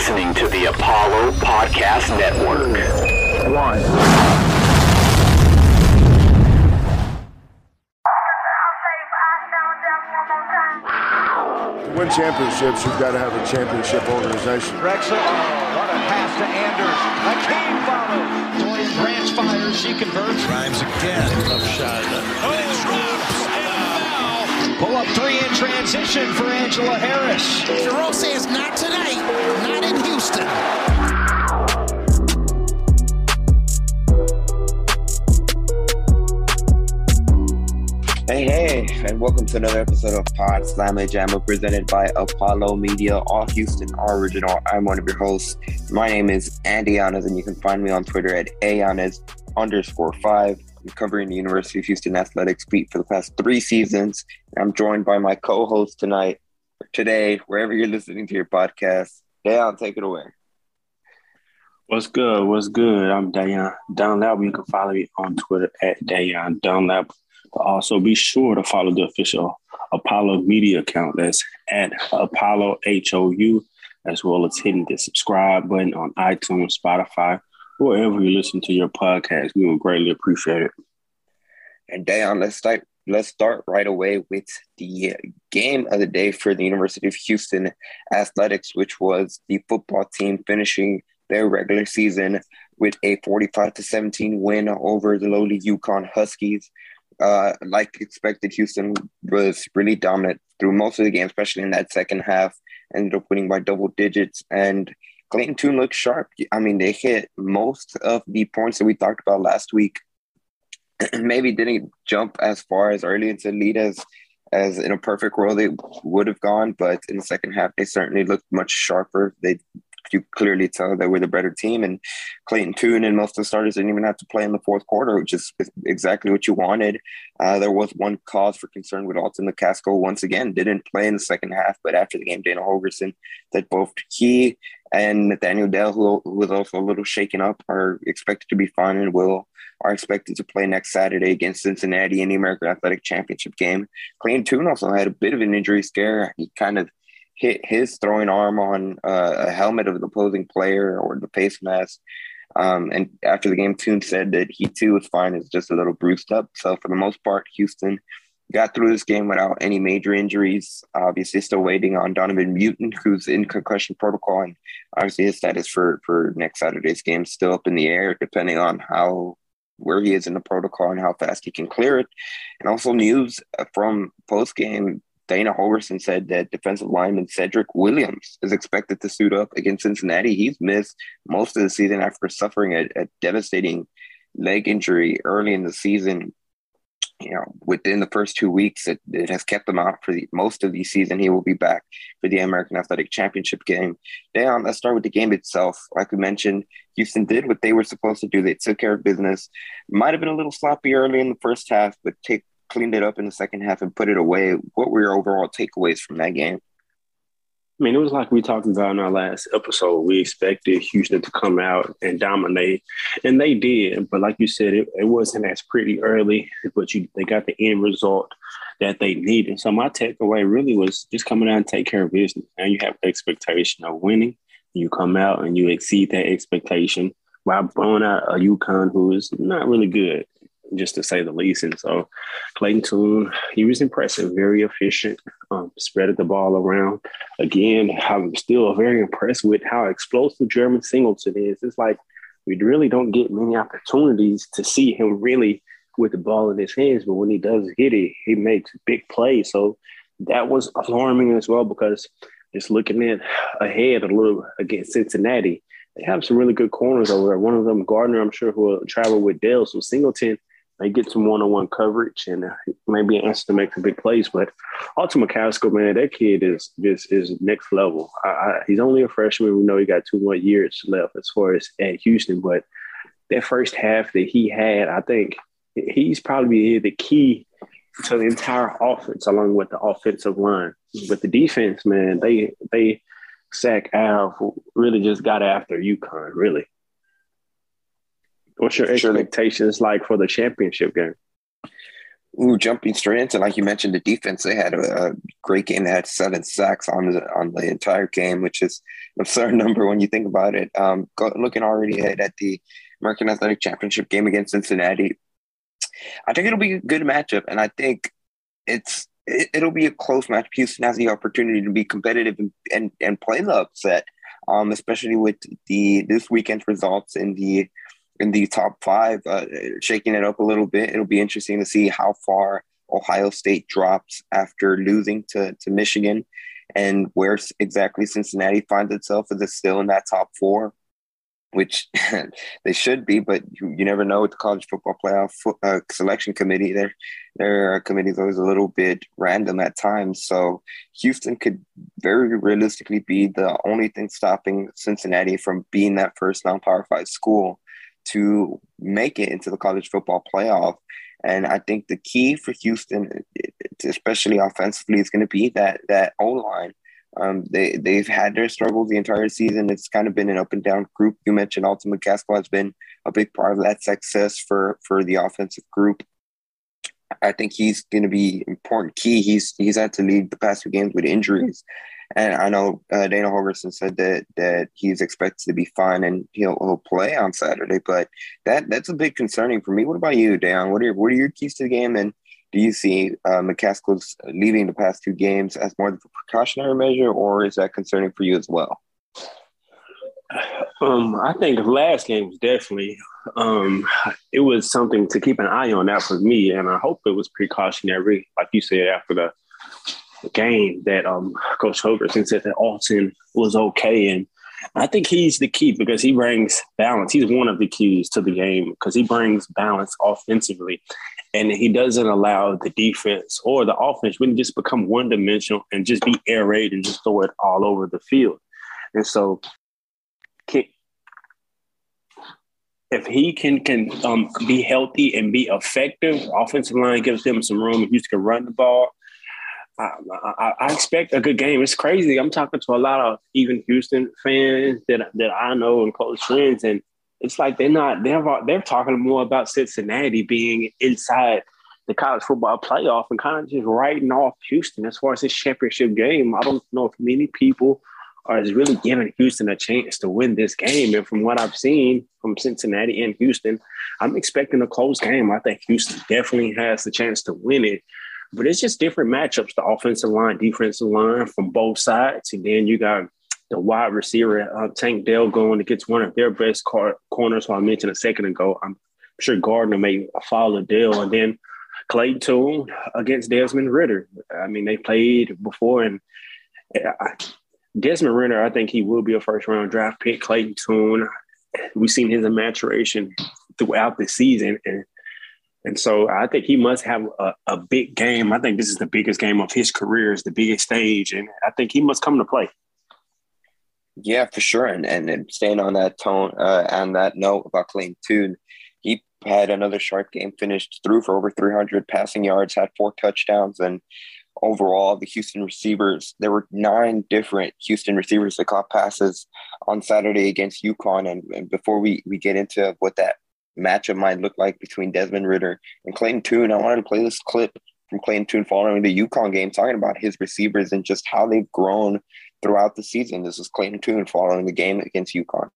listening to the Apollo Podcast Network. One. To win championships, you've got to have a championship organization. Drexel, oh, what a pass to Anders. Hakeem follows. Dorian Branch fires, he converts. Grimes again. Tough shot. Oh, drops and Pull up three in transition for Angela Harris. Jerome says not tonight, not in Houston. Hey, hey, and welcome to another episode of Pod Slamma Jamma presented by Apollo Media, all Houston, original. I'm one of your hosts. My name is Andy Yanez, and you can find me on Twitter at Ayanez underscore five. Covering the University of Houston athletics beat for the past three seasons. I'm joined by my co-host tonight, or today, wherever you're listening to your podcast. Da'Yon, take it away. What's good? What's good? I'm Da'Yon Dunlap. You can follow me on Twitter at Dayon Dunlap. But also be sure to follow the official Apollo Media account. That's at Apollo HOU, as well as hitting the subscribe button on iTunes, Spotify, wherever you listen to your podcast. We would greatly appreciate it. And Da'Yon, let's start. Let's start right away with the game of the day for the University of Houston Athletics, which was the football team finishing their regular season with a 45 to 17 win over the lowly UConn Huskies. Uh, like expected, Houston was really dominant through most of the game, especially in that second half. Ended up winning by double digits, and Clayton Tune looked sharp. I mean, they hit most of the points that we talked about last week. Maybe didn't jump as far as early into the lead as as in a perfect world they would have gone, but in the second half they certainly looked much sharper. They you clearly tell that we're the better team. And Clayton Tune and most of the starters didn't even have to play in the fourth quarter, which is exactly what you wanted. Uh, there was one cause for concern with Alton McCaskill once again, didn't play in the second half, but after the game, Dana Holgorsen that both he and Nathaniel Dell, who, who was also a little shaken up, are expected to be fine and will are expected to play next Saturday against Cincinnati in the American Athletic Championship game. Clayton Tune also had a bit of an injury scare. He kind of hit his throwing arm on uh, a helmet of the opposing player or the face mask. Um, and after the game, Tune said that he too was fine. It's just a little bruised up. So for the most part, Houston got through this game without any major injuries. Obviously, still waiting on Donovan Mutin, who's in concussion protocol, and obviously his status for for next Saturday's game is still up in the air, depending on how where he is in the protocol and how fast he can clear it. And also news from post game Dana Holgorsen said that defensive lineman Cedric Williams is expected to suit up against Cincinnati. He's missed most of the season after suffering a, a devastating leg injury early in the season. You know, within the first two weeks, it, it has kept him out for the, most of the season. He will be back for the American Athletic Championship game. Down, let's start with the game itself. Like we mentioned, Houston did what they were supposed to do. They took care of business. Might have been a little sloppy early in the first half, but take cleaned it up in the second half and put it away. What were your overall takeaways from that game? I mean, it was like we talked about in our last episode. We expected Houston to come out and dominate, and they did. But like you said, it, it wasn't as pretty early, but you they got the end result that they needed. So my takeaway really was just coming out and take care of business. And you have expectation of winning. You come out and you exceed that expectation while blowing out a UConn who is not really good just to say the least. And so Clayton Tune, he was impressive, very efficient, um, spreaded the ball around. Again, I'm still very impressed with how explosive Jermaine Singleton is. It's like we really don't get many opportunities to see him really with the ball in his hands, but when he does get it, he makes big plays. So that was alarming as well because just looking at ahead a little against Cincinnati, they have some really good corners over there. One of them, Gardner, I'm sure, who will travel with Dell. So Singleton they get some one-on-one coverage and uh, maybe an answer to make the big plays. But Alton McCaskill, man, that kid is just is next level. I, I, he's only a freshman. We know he got two more years left as far as at Houston, but that first half that he had, I think he's probably the key to the entire offense, along with the offensive line. But the defense, man, they they sack Al really just got after UConn, really. What's your expectations like for the championship game? Ooh, jumping straight into like you mentioned, the defense they had a, a, great game. They had seven sacks on the on the entire game, which is an absurd number when you think about it. Um, go, looking already ahead at the American Athletic Championship game against Cincinnati, I think it'll be a good matchup, and I think it's it, will be a close match. Houston has the opportunity to be competitive and and, and play the upset, um, especially with the this weekend's results in the in the top five, uh, shaking it up a little bit. It'll be interesting to see how far Ohio State drops after losing to, to Michigan and where exactly Cincinnati finds itself. Is it still in that top four? Which they should be, but you, you never know with the college football playoff uh, selection committee. Their their committee is always a little bit random at times. So Houston could very realistically be the only thing stopping Cincinnati from being that first non-power five school to make it into the college football playoff. And I think the key for Houston, especially offensively, is going to be that that O line. Um, they they've had their struggles the entire season. It's kind of been an up and down group. You mentioned Alton McCaskill has been a big part of that success for for the offensive group. I think he's going to be important key. He's he's had to lead the past few games with injuries, and I know uh, Dana Holgorsen said that that he's expected to be fine and he'll, he'll play on Saturday. But that that's a bit concerning for me. What about you, Dan? What are what are your keys to the game? And do you see uh, McCaskill's leading the past two games as more of a precautionary measure, or is that concerning for you as well? Um, I think last game was definitely um, it was something to keep an eye on that for me, and I hope it was precautionary, like you said after the game that um, Coach Holgorsen said that Alton was okay. And I think he's the key because he brings balance. He's one of the keys to the game because he brings balance offensively. And he doesn't allow the defense or the offense really just become one dimensional and just be air raid and just throw it all over the field. And so, if he can can um, be healthy and be effective, offensive line gives them some room. If you can run the ball, I, I, I, expect a good game. It's crazy. I'm talking to a lot of even Houston fans that that I know and close friends, and it's like they're not they're they're talking more about Cincinnati being inside the college football playoff and kind of just writing off Houston as far as this championship game. I don't know if many people are really giving Houston a chance to win this game. And from what I've seen from Cincinnati and Houston, I'm expecting a close game. I think Houston definitely has the chance to win it. But it's just different matchups, the offensive line, defensive line from both sides. And then you got the wide receiver, uh, Tank Dell, going against one of their best car- corners, who I mentioned a second ago. I'm sure Gardner may follow Dell. And then Clayton Tune against Desmond Ridder. I mean, they played before, and uh, Desmond Ridder, I think he will be a first round draft pick. Clayton Tune, we've seen his maturation throughout the season. And and so I think he must have a, a, big game. I think this is the biggest game of his career, is the biggest stage, and I think he must come to play. Yeah, for sure. And and staying on that tone uh, and that note about Clayton Tune, he had another sharp game, finished through for over 300 passing yards, had four touchdowns, and overall the Houston receivers. There were nine different Houston receivers that caught passes on Saturday against UConn. And, and before we we get into what that matchup might look like between Desmond Ridder and Clayton Tune. I wanted to play this clip from Clayton Tune following the UConn game, talking about his receivers and just how they've grown throughout the season. This is Clayton Tune following the game against UConn.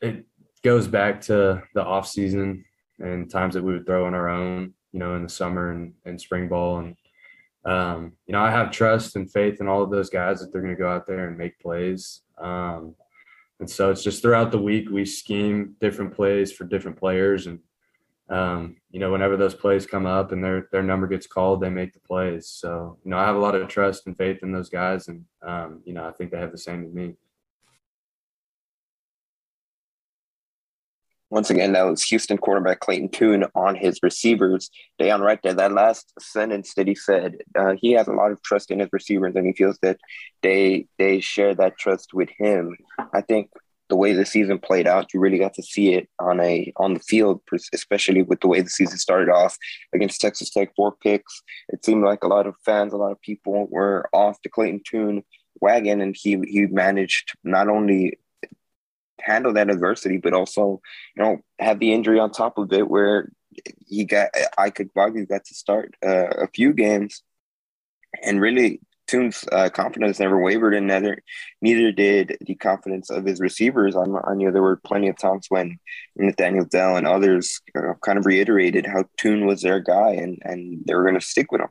It goes back to the off season and times that we would throw on our own, you know, in the summer and, and spring ball. And, um, you know, I have trust and faith in all of those guys that they're going to go out there and make plays. Um, and so it's just throughout the week we scheme different plays for different players, and um, you know whenever those plays come up and their their number gets called, they make the plays. So you know I have a lot of trust and faith in those guys, and um, you know I think they have the same in me. Once again, that was Houston quarterback Clayton Tune on his receivers. Da'Yon right there, that last sentence that he said, uh, he has a lot of trust in his receivers, and he feels that they they share that trust with him. I think the way the season played out, you really got to see it on a on the field, especially with the way the season started off against Texas Tech, four picks. It seemed like a lot of fans, a lot of people were off the Clayton Tune wagon, and he he managed not only handle that adversity, but also, you know, have the injury on top of it where he got Ike Ogbogu got to start uh, a few games and really Tune's uh, confidence never wavered, and neither neither did the confidence of his receivers. I, I knew there were plenty of times when Nathaniel Dell and others uh, kind of reiterated how Tune was their guy, and and they were going to stick with him.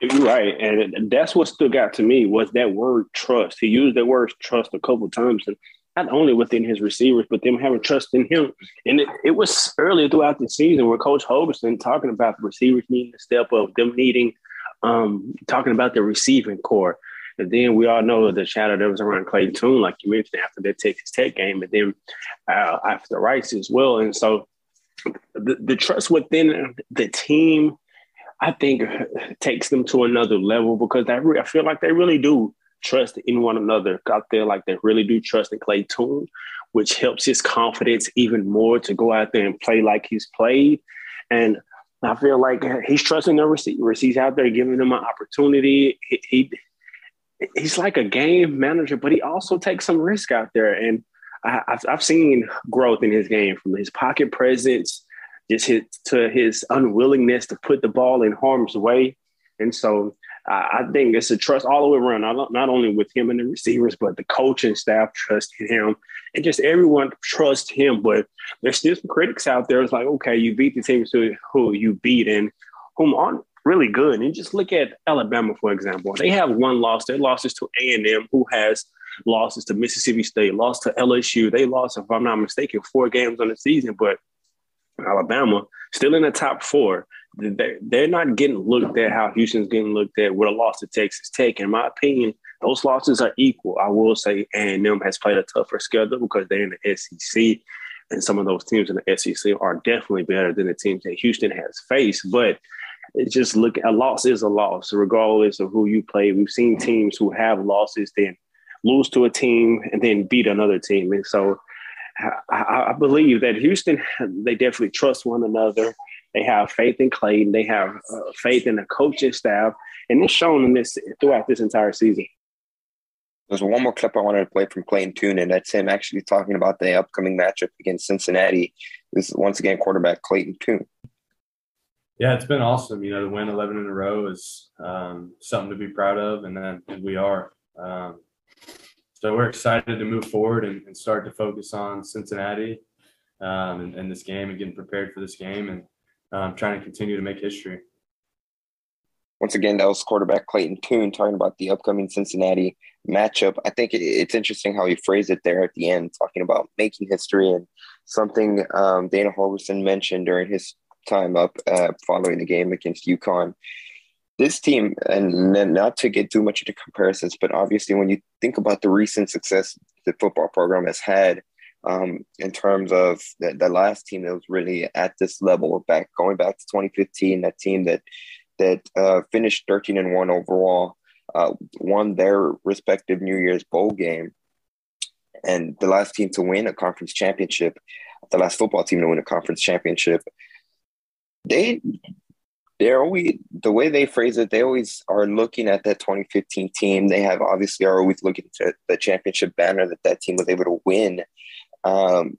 You're right, and that's what stood out to me was that word trust. He used that word trust a couple times, and not only within his receivers, but them having trust in him. And it, it was earlier throughout the season where Coach Holgorsen talking about the receivers needing to step up, them needing um, talking about the receiving corps. And then we all know the shadow that was around Clayton like you mentioned, after that Texas Tech game, and then uh, after the Rice as well. And so the, the trust within the team, I think, takes them to another level because I, re- I feel like they really do trust in one another out there, like they really do trust in Clay Tune, which helps his confidence even more to go out there and play like he's played. And I feel like he's trusting the receivers. He's out there giving them an opportunity. He, he he's like a game manager, but he also takes some risk out there. And I, have I've seen growth in his game from his pocket presence, just his to his unwillingness to put the ball in harm's way. And so I think it's a trust all the way around, not, not only with him and the receivers, but the coaching staff trusting him and just everyone trusts him. But there's still some critics out there. It's like, okay, you beat the teams who, who you beat and whom aren't really good. And just look at Alabama, for example. They have one loss. Their losses to A&M, who has losses to Mississippi State, lost to LSU. They lost, if I'm not mistaken, four games on the season. But Alabama still in the top four they're not getting looked at how Houston's getting looked at with a loss to Texas Tech. In my opinion, those losses are equal. I will say A&M has played a tougher schedule because they're in the SEC, and some of those teams in the SEC are definitely better than the teams that Houston has faced. But it's just look a loss is a loss, regardless of who you play. We've seen teams who have losses then lose to a team and then beat another team, and so. I, I believe that Houston, they definitely trust one another they have faith in Clayton. They have uh, faith in the coaching staff, and it's shown in this throughout this entire season. There's one more clip I wanted to play from Clayton Tune, and that's him actually talking about the upcoming matchup against Cincinnati. This is once again quarterback Clayton Tune. Yeah, it's been awesome. You know, to win 11 in a row is um, something to be proud of, and then and we are. Um, so we're excited to move forward and, and start to focus on Cincinnati um, and, and, this game and getting prepared for this game. And um, trying to continue to make history. Once again, that was quarterback Clayton Tune talking about the upcoming Cincinnati matchup. I think it, it's interesting how he phrased it there at the end, talking about making history and something um, Dana Holgorsen mentioned during his time up uh, following the game against UConn. This team, and not to get too much into comparisons, but obviously when you think about the recent success the football program has had – um, in terms of the, the, last team that was really at this level back going back to 2015 that team that that uh, finished 13 and 1 overall uh, won their respective new year's bowl game and the last team to win a conference championship the last football team to win a conference championship they they're always the way they phrase it they always are looking at that 2015 team they have obviously are always looking to the championship banner that that team was able to win um,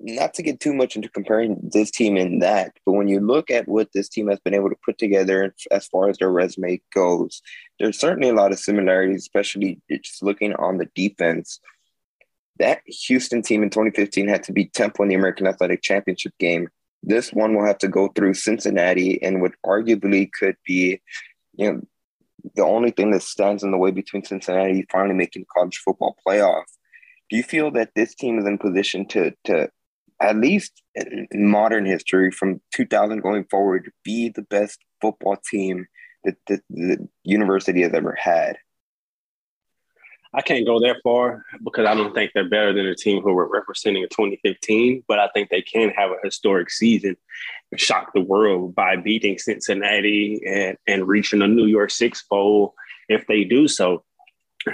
not to get too much into comparing this team and that, but when you look at what this team has been able to put together as far as their resume goes, there's certainly a lot of similarities, especially just looking on the defense. That Houston team in 2015 had to beat Temple in the American Athletic Championship game. This one will have to go through Cincinnati and what arguably could be, you know, the only thing that stands in the way between Cincinnati finally making college football playoff. Do you feel that this team is in position to to at least in modern history from 2000 going forward be the best football team that the, the university has ever had I can't go that far because I don't think they're better than the team who were representing in 2015, but I think they can have a historic season and shock the world by beating Cincinnati and, and reaching a New Year's Six Bowl if they do so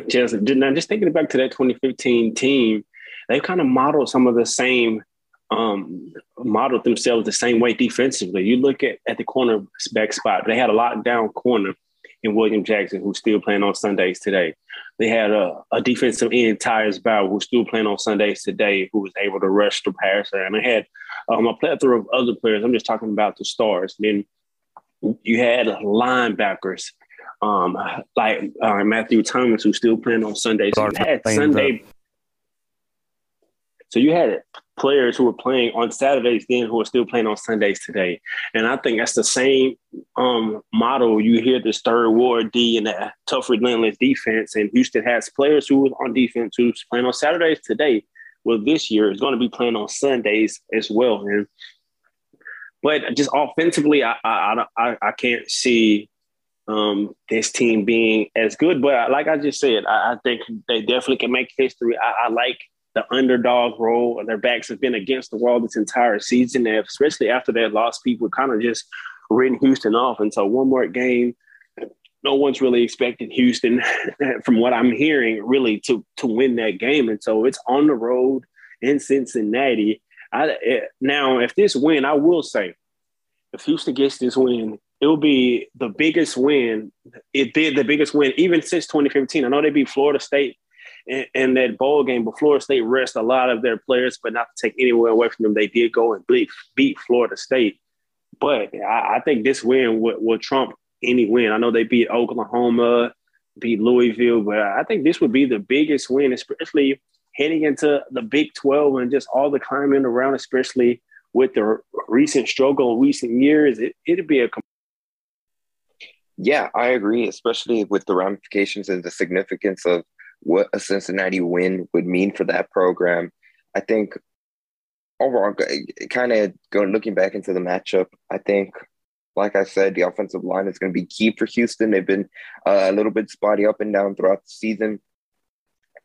just now just thinking back to that 2015 team, they kind of modeled some of the same um, modeled themselves the same way defensively. You look at, at the cornerback spot, they had a lockdown corner in William Jackson, who's still playing on Sundays today. They had a, a defensive end, Tyus Bowser, who's still playing on Sundays today, who was able to rush the passer. And they had um, a plethora of other players. I'm just talking about the stars. Then you had linebackers um, like uh, Matthew Thomas, who's still playing on Sundays. So you had Sunday. So you had players who were playing on Saturdays then who are still playing on Sundays today. And I think that's the same um, model you hear this third ward D and that tough relentless defense. And Houston has players who are on defense who's playing on Saturdays today. Well, this year is going to be playing on Sundays as well. And but just offensively, I I, I, I can't see um, this team being as good. But like I just said, I, I think they definitely can make history. I, I, like the underdog role. Of their backs have been against the wall this entire season, especially after that loss. People kind of just written Houston off. And so one more game, no one's really expecting Houston, from what I'm hearing, really to to win that game. And so it's on the road in Cincinnati. I, eh, now, if this win, I will say, if Houston gets this win, it will be the biggest win. It did the biggest win even since 2015. I know they beat Florida State in, in that bowl game, but Florida State rest a lot of their players, but not to take anywhere away from them. They did go and beat, beat Florida State. But I, I think this win will, will trump any win. I know they beat Oklahoma, beat Louisville, but I think this would be the biggest win, especially heading into the Big 12 and just all the climbing around, especially with the recent struggle in recent years, it, it'd be a. Yeah, I agree, especially with the ramifications and the significance of what a Cincinnati win would mean for that program. I think overall, kind of going looking back into the matchup, I think, like I said, the offensive line is going to be key for Houston. They've been uh, a little bit spotty up and down throughout the season.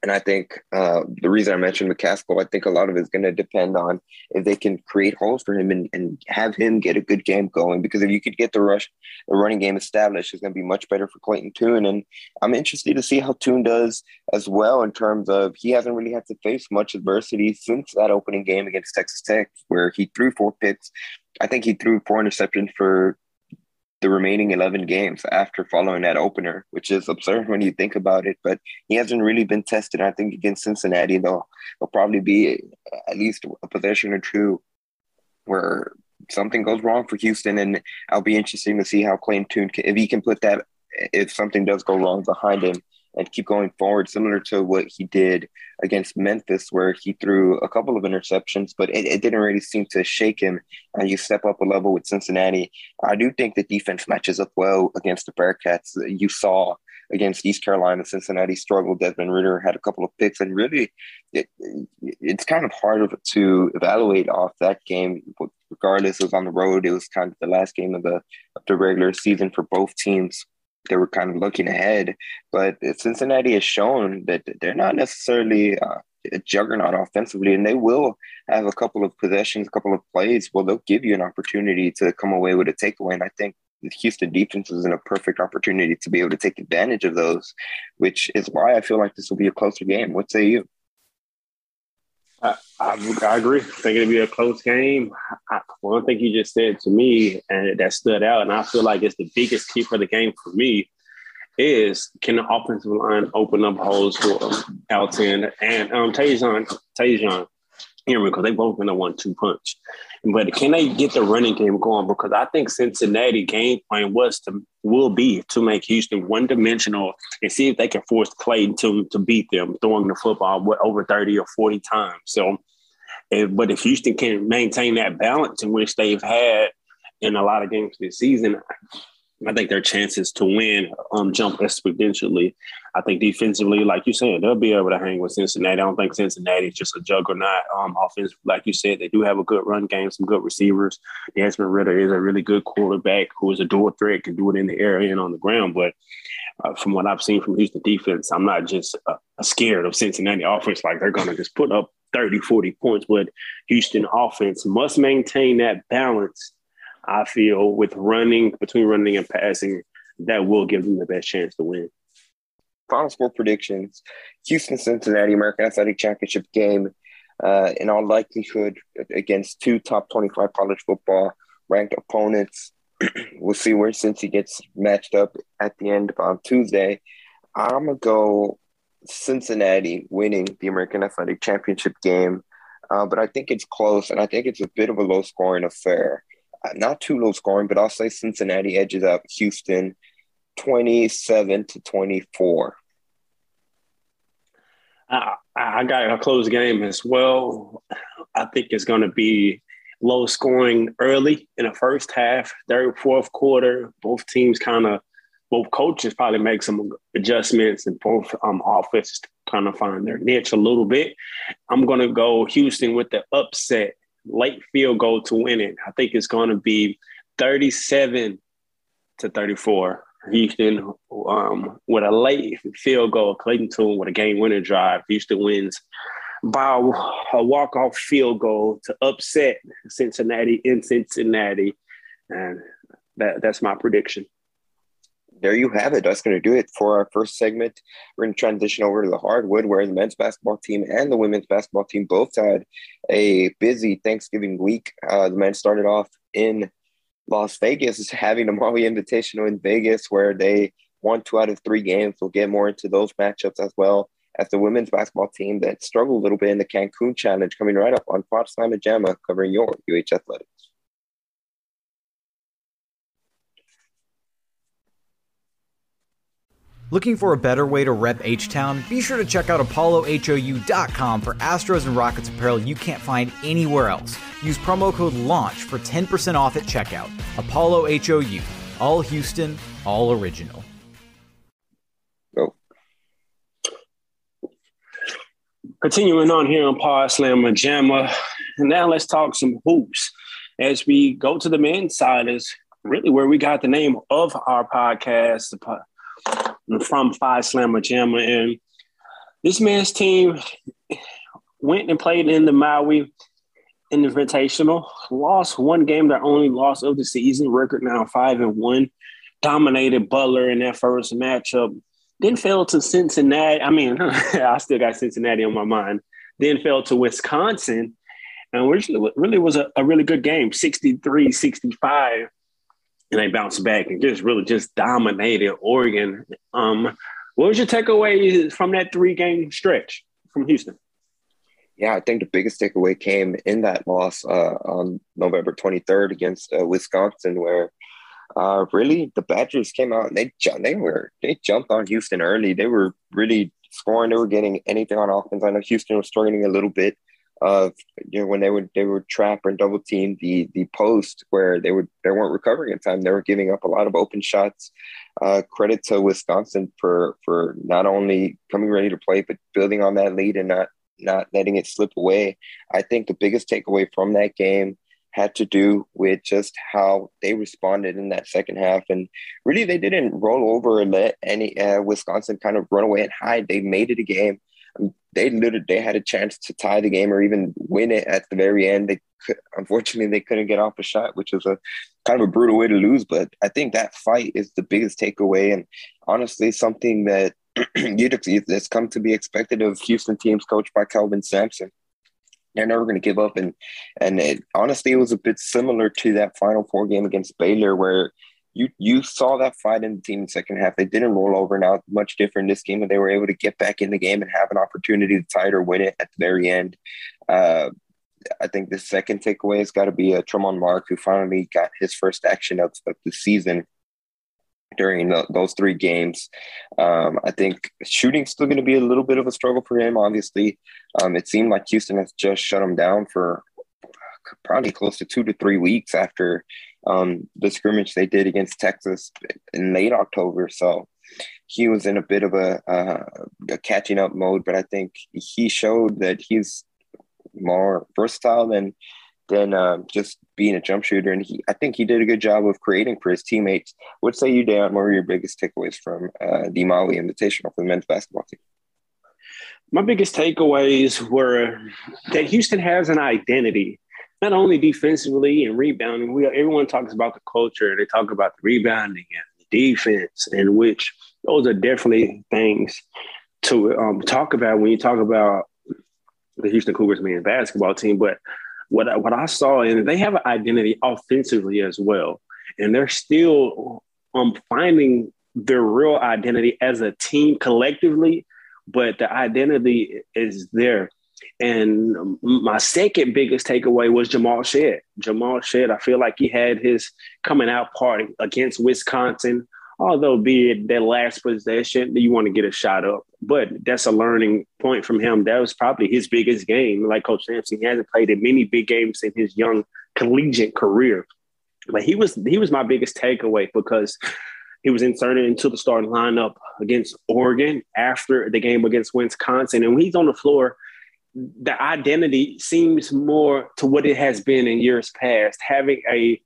And I think uh, the reason I mentioned McCaskill, I think a lot of it is going to depend on if they can create holes for him and, and have him get a good game going. Because if you could get the rush, the running game established, it's going to be much better for Clayton Tune. And I'm interested to see how Tune does as well in terms of he hasn't really had to face much adversity since that opening game against Texas Tech, where he threw four picks. I think he threw four interceptions for the remaining 11 games after following that opener, which is absurd when you think about it. But he hasn't really been tested. I think against Cincinnati, though, will probably be at least a possession or two where something goes wrong for Houston. And I'll be interesting to see how Clayton Tune, if he can put that, if something does go wrong behind him and keep going forward, similar to what he did against Memphis, where he threw a couple of interceptions, but it, it didn't really seem to shake him. And you step up a level with Cincinnati. I do think the defense matches up well against the Bearcats. You saw against East Carolina, Cincinnati struggled. Desmond Ridder had a couple of picks, and really, it, it's kind of hard to evaluate off that game. Regardless, it was on the road. It was kind of the last game of the of the regular season for both teams they were kind of looking ahead. But Cincinnati has shown that they're not necessarily uh, a juggernaut offensively, and they will have a couple of possessions, a couple of plays. Well, they'll give you an opportunity to come away with a takeaway. And I think the Houston defense is in a perfect opportunity to be able to take advantage of those, which is why I feel like this will be a closer game. What say you? I, I, I, agree. I think it'll be a close game. I, one thing you just said to me and that stood out, and I feel like it's the biggest key for the game for me, is can the offensive line open up holes for Alton and um, Ta'Zhawn, Ta'Zhawn Hear me, because they both been a one-two punch. But can they get the running game going? Because I think Cincinnati game plan was to will be to make Houston one dimensional and see if they can force Clayton to to beat them throwing the football over thirty or forty times. So, if, but if Houston can maintain that balance in which they've had in a lot of games this season, I think their chances to win um, jump exponentially. I think defensively, like you said, they'll be able to hang with Cincinnati. I don't think Cincinnati is just a juggernaut um, offense. Like you said, they do have a good run game, some good receivers. Desmond Ridder is a really good quarterback who is a dual threat, can do it in the air and on the ground. But uh, from what I've seen from Houston defense, I'm not just uh, scared of Cincinnati offense. Like they're going to just put up 30, 40 points. But Houston offense must maintain that balance I feel with running between running and passing, that will give them the best chance to win. Final score predictions: Houston, Cincinnati, American Athletic Championship game. Uh, in all likelihood, against two top twenty-five college football ranked opponents. we'll see where Cincy gets matched up at the end on Tuesday. I'm gonna go Cincinnati winning the American Athletic Championship game, uh, but I think it's close, and I think it's a bit of a low scoring affair. Uh, not too low scoring, but I'll say Cincinnati edges out Houston, twenty-seven to twenty-four. I, I got a close game as well. I think it's going to be low scoring early in the first half, third, fourth quarter. Both teams kind of, both coaches probably make some adjustments, and both um, offenses kind of find their niche a little bit. I'm going to go Houston with the upset, late field goal to win it. I think it's going to be 37 to 34. Houston um, with a late field goal, Clayton Tune with a game winner drive. Houston wins by a walk off field goal to upset Cincinnati in Cincinnati, and that that's my prediction. There you have it. That's going to do it for our first segment. We're going to transition over to the hardwood, where the men's basketball team and the women's basketball team both had a busy Thanksgiving week. Uh, the men started off in Las Vegas having the Maui Invitational in Vegas, where they won two out of three games. We'll get more into those matchups as well as the women's basketball team that struggled a little bit in the Cancun Challenge, coming right up on Pod Slam Jamma, covering your UH Athletics. Looking for a better way to rep H Town? Be sure to check out ApolloHOU.com for Astros and Rockets apparel you can't find anywhere else. Use promo code LAUNCH for 10% off at checkout. Apollo HOU. All Houston, all original. Oh. Continuing on here on Pod Slam Jamma. And now let's talk some hoops. As we go to the men's side, is really where we got the name of our podcast, from Phi Slama Jama. And this man's team went and played in the Maui Invitational, lost one game, their only loss of the season, record now five and one, dominated Butler in that first matchup. Then fell to Cincinnati. I mean, I still got Cincinnati on my mind. Then fell to Wisconsin, and which really was a, a really good game 63 65 and they bounced back and just really just dominated Oregon. Um, what was your takeaway from that three game stretch from Houston? Yeah, I think the biggest takeaway came in that loss uh, on November 23rd against uh, Wisconsin, where uh, really the Badgers came out and they they were they jumped on Houston early. They were really scoring. They were getting anything on offense. I know Houston was struggling a little bit of you know when they would they would trap and double team the the post where they would they weren't recovering in time. They were giving up a lot of open shots. Uh, credit to Wisconsin for for not only coming ready to play but building on that lead and not not letting it slip away. I think the biggest takeaway from that game had to do with just how they responded in that second half. And really, they didn't roll over and let any uh, Wisconsin kind of run away and hide. They made it a game they literally they had a chance to tie the game or even win it at the very end. They could, unfortunately they couldn't get off a shot, which was a kind of a brutal way to lose. But I think that fight is the biggest takeaway, and honestly, something that that's come to be expected of Houston teams coached by Kelvin Sampson. They're never going to give up, and and it, honestly, it was a bit similar to that Final Four game against Baylor, where you you saw that fight in the team in the second half. They didn't roll over. Now much different in this game, and they were able to get back in the game and have an opportunity to tie it or win it at the very end. Uh, I think the second takeaway has got to be a uh, Tramon Mark, who finally got his first action of, of the season during the, those three games. Um, I think shooting's still going to be a little bit of a struggle for him. Obviously, um, it seemed like Houston has just shut him down for probably close to two to three weeks after um, the scrimmage they did against Texas in late October. So he was in a bit of a, uh, a catching up mode, but I think he showed that he's more versatile than than uh, just being a jump shooter. And he, I think he did a good job of creating for his teammates. What say you, Dan? What were your biggest takeaways from uh, the Maui Invitational for the men's basketball team? My biggest takeaways were that Houston has an identity not only defensively and rebounding. We everyone talks about the culture. They talk about the rebounding and the defense, and which those are definitely things to um, talk about when you talk about the Houston Cougars a basketball team. But what I, what I saw, and they have an identity offensively as well, and they're still um, finding their real identity as a team collectively, but the identity is there. And my second biggest takeaway was Jamal Shead. Jamal Shead, I feel like he had his coming out party against Wisconsin. Although be it that last possession, you want to get a shot up. But that's a learning point from him. That was probably his biggest game. Like Coach Sampson, he hasn't played in many big games in his young collegiate career. But he was he was my biggest takeaway because he was inserted into the starting lineup against Oregon after the game against Wisconsin. And when he's on the floor, the identity seems more to what it has been in years past, having a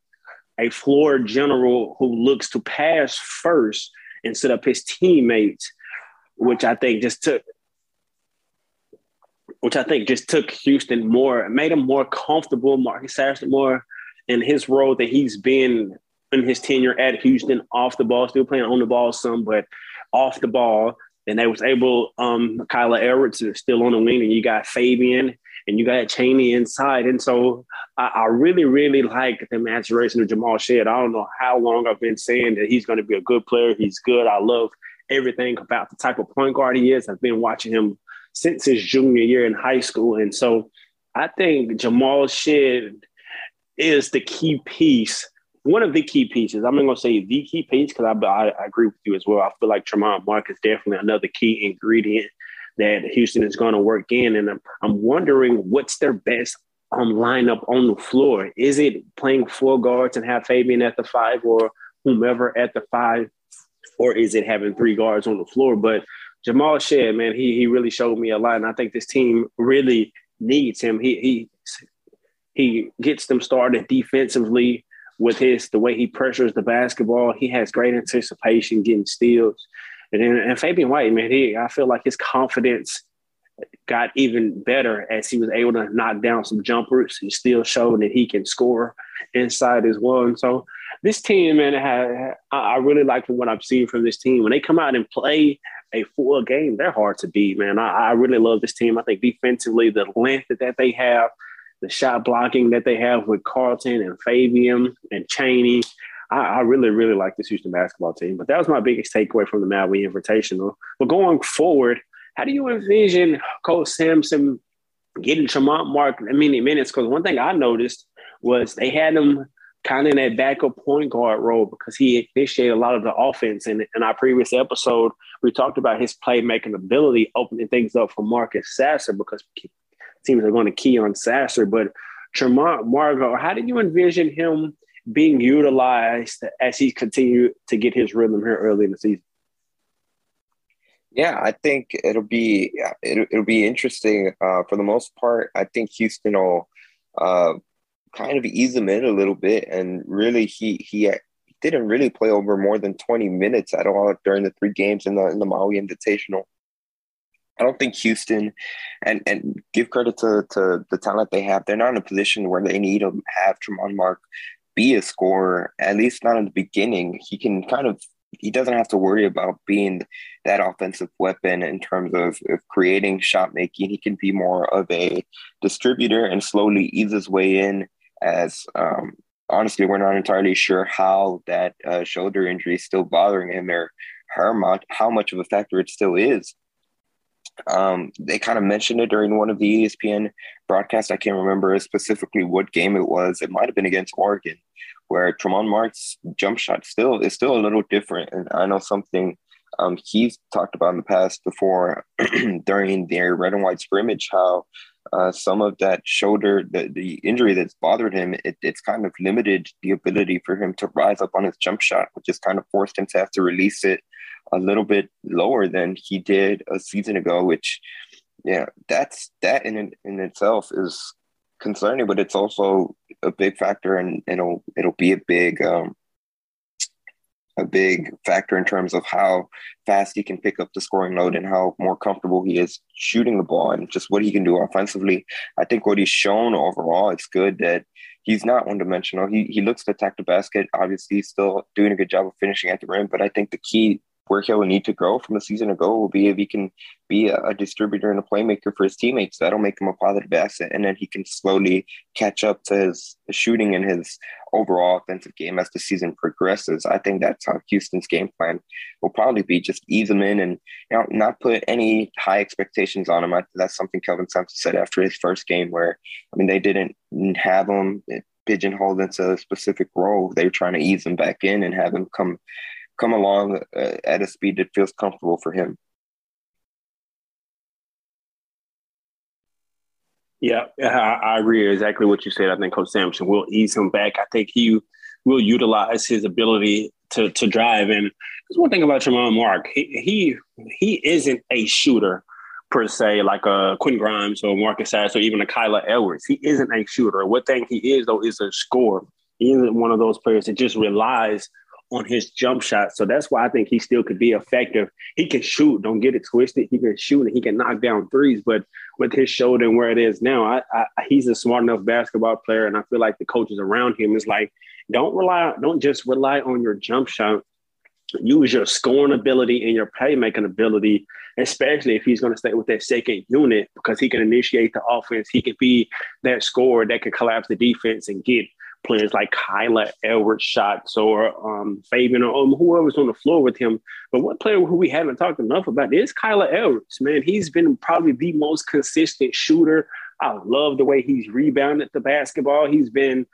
a floor general who looks to pass first instead of his teammates, which I think just took which I think just took Houston more, made him more comfortable, Marcus Sasser more in his role that he's been in his tenure at Houston off the ball, still playing on the ball some, but off the ball. And they was able, um, Kyler Edwards is still on the wing, and you got Fabian and you got Chaney inside. And so I, I really, really like the maturation of Jamal Shead. I don't know how long I've been saying that he's going to be a good player. He's good. I love everything about the type of point guard he is. I've been watching him since his junior year in high school. And so I think Jamal Shead is the key piece one of the key pieces. I'm not to say the key piece because I, I, I, agree with you as well. I feel like Tramon Mark is definitely another key ingredient that Houston is going to work in. And I'm, I'm wondering what's their best um, lineup on the floor. Is it playing four guards and have Fabian at the five or whomever at the five? Or is it having three guards on the floor? But Jamal Shead, man, he he really showed me a lot, and I think this team really needs him. He he he gets them started defensively with his the way he pressures the basketball. He has great anticipation, getting steals. And, and Fabian White, man, he I feel like his confidence got even better as he was able to knock down some jumpers. He still showed that he can score inside as well. And so this team, man, I, really like what I've seen from this team. When they come out and play a full game, they're hard to beat, man. I, I really love this team. I think defensively, the length that they have, the shot blocking that they have with Carlton and Fabian and Chaney. I, I, really, really like this Houston basketball team. But that was my biggest takeaway from the Maui Invitational. But going forward, how do you envision Coach Sampson getting Tramon Mark many minutes? Because one thing I noticed was they had him kind of in that backup point guard role because he initiated a lot of the offense. And in our previous episode, we talked about his playmaking ability, opening things up for Marcus Sasser because teams are going to key on Sasser. But Tramon Margot, how did you envision him being utilized as he continued to get his rhythm here early in the season? Yeah, I think it'll be it'll, it'll be interesting. Uh, for the most part, I think Houston will uh, kind of ease him in a little bit, and really he he didn't really play over more than twenty minutes at all during the three games in the in the Maui Invitational. I don't think Houston, and and give credit to to the talent they have. They're not in a position where they need to have Tramon Mark be a scorer. At least not in the beginning. He can kind of he doesn't have to worry about being that offensive weapon in terms of, of creating shot making. He can be more of a distributor and slowly ease his way in. As um, honestly, we're not entirely sure how that uh, shoulder injury is still bothering him or how much how much of a factor it still is. Um, they kind of mentioned it during one of the ESPN broadcasts. I can't remember specifically what game it was. It might have been against Oregon, where Tramon Mark's jump shot still is still a little different. And I know something um, he's talked about in the past before during their red and white scrimmage how uh, some of that shoulder, the, the injury that's bothered him, it, it's kind of limited the ability for him to rise up on his jump shot, which has kind of forced him to have to release it a little bit lower than he did a season ago, which, yeah, that's that in in itself is concerning, but it's also a big factor, and it'll it'll be a big um, a big factor in terms of how fast he can pick up the scoring load and how more comfortable he is shooting the ball and just what he can do offensively. I think what he's shown overall, it's good that he's not one dimensional. He he looks to attack the basket. Obviously, he's still doing a good job of finishing at the rim, but I think the key where he'll need to grow from a season ago will be if he can be a, a, distributor and a playmaker for his teammates. That'll make him a positive asset, and then he can slowly catch up to his, shooting and his overall offensive game as the season progresses. I think that's how Houston's game plan will probably be: just ease him in and you know not put any high expectations on him. I, that's something Kelvin Sampson said after his first game, where I mean they didn't have him pigeonholed into a specific role. They were trying to ease him back in and have him come come along uh, at a speed that feels comfortable for him. Yeah, I, agree exactly what you said. I think Coach Sampson will ease him back. I think he will utilize his ability to to drive. And there's one thing about Tramon Mark. He he he isn't a shooter per se, like a Quinn Grimes or Marcus Sasser or even a Kyler Edwards. He isn't a shooter. What thing he is though is a scorer. He isn't one of those players that just relies on his jump shot. So that's why I think he still could be effective. He can shoot, don't get it twisted. He can shoot and he can knock down threes. But with his shoulder and where it is now, I, I, he's a smart enough basketball player. And I feel like the coaches around him is like, don't rely, don't just rely on your jump shot. Use your scoring ability and your playmaking ability, especially if he's going to stay with that second unit because he can initiate the offense. He can be that scorer that can collapse the defense and get players like Kyler Edwards shots or um, Fabian or um, whoever's on the floor with him. But one player who we haven't talked enough about is Kyler Edwards, man. He's been probably the most consistent shooter. I love the way he's rebounded the basketball. He's been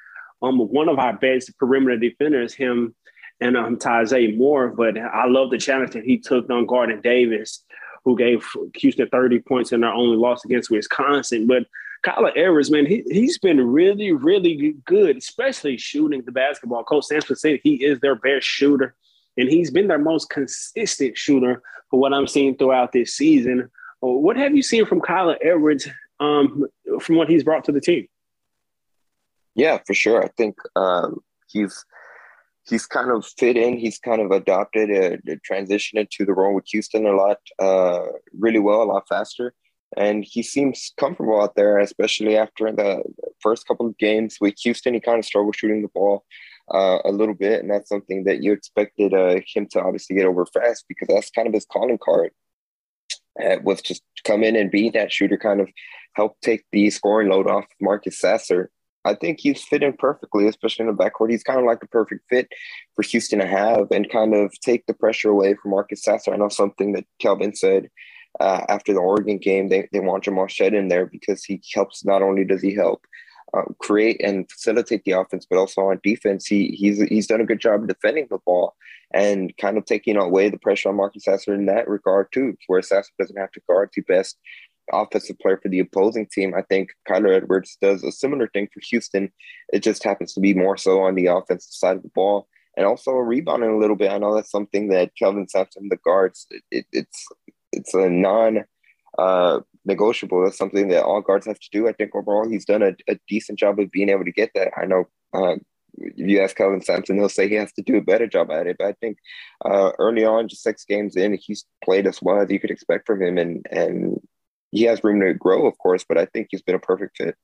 um, one of our best perimeter defenders, him and um, Taze Moore. But I love the challenge that he took on Gardner Davis, who gave Houston 30 points in their only loss against Wisconsin. But Kyler Edwards, man, he, he's been really, really good, especially shooting the basketball. Coach Sampson said he is their best shooter, and he's been their most consistent shooter for what I'm seeing throughout this season. Uh, what have you seen from Kyler Edwards um, from what he's brought to the team? Yeah, for sure. I think um, he's he's kind of fit in. He's kind of adopted a, a transition into the role with Houston a lot, uh, really well, a lot faster and he seems comfortable out there, especially after the first couple of games with Houston. He kind of struggled shooting the ball uh, a little bit, and that's something that you expected uh, him to obviously get over fast because that's kind of his calling card. Uh, was just come in and be that shooter, kind of help take the scoring load off Marcus Sasser. I think he's fit in perfectly, especially in the backcourt. He's kind of like the perfect fit for Houston to have and kind of take the pressure away from Marcus Sasser. I know something that Kelvin said uh, after the Oregon game, they, they want Jamal Shead in there because he helps. Not only does he help um, create and facilitate the offense, but also on defense, he he's he's done a good job defending the ball and kind of taking away the pressure on Marcus Sasser in that regard too, where Sasser doesn't have to guard the best offensive player for the opposing team. I think Kyler Edwards does a similar thing for Houston. It just happens to be more so on the offensive side of the ball and also rebounding a little bit. I know that's something that Kelvin Sampson, the guards, it, it's it's a non uh, negotiable. That's something that all guards have to do. I think overall he's done a, a decent job of being able to get that. I know uh, if you ask Kelvin Sampson, he'll say he has to do a better job at it. But I think uh, early on, just six games in, he's played as well as you could expect from him, and and he has room to grow, of course. But I think he's been a perfect fit.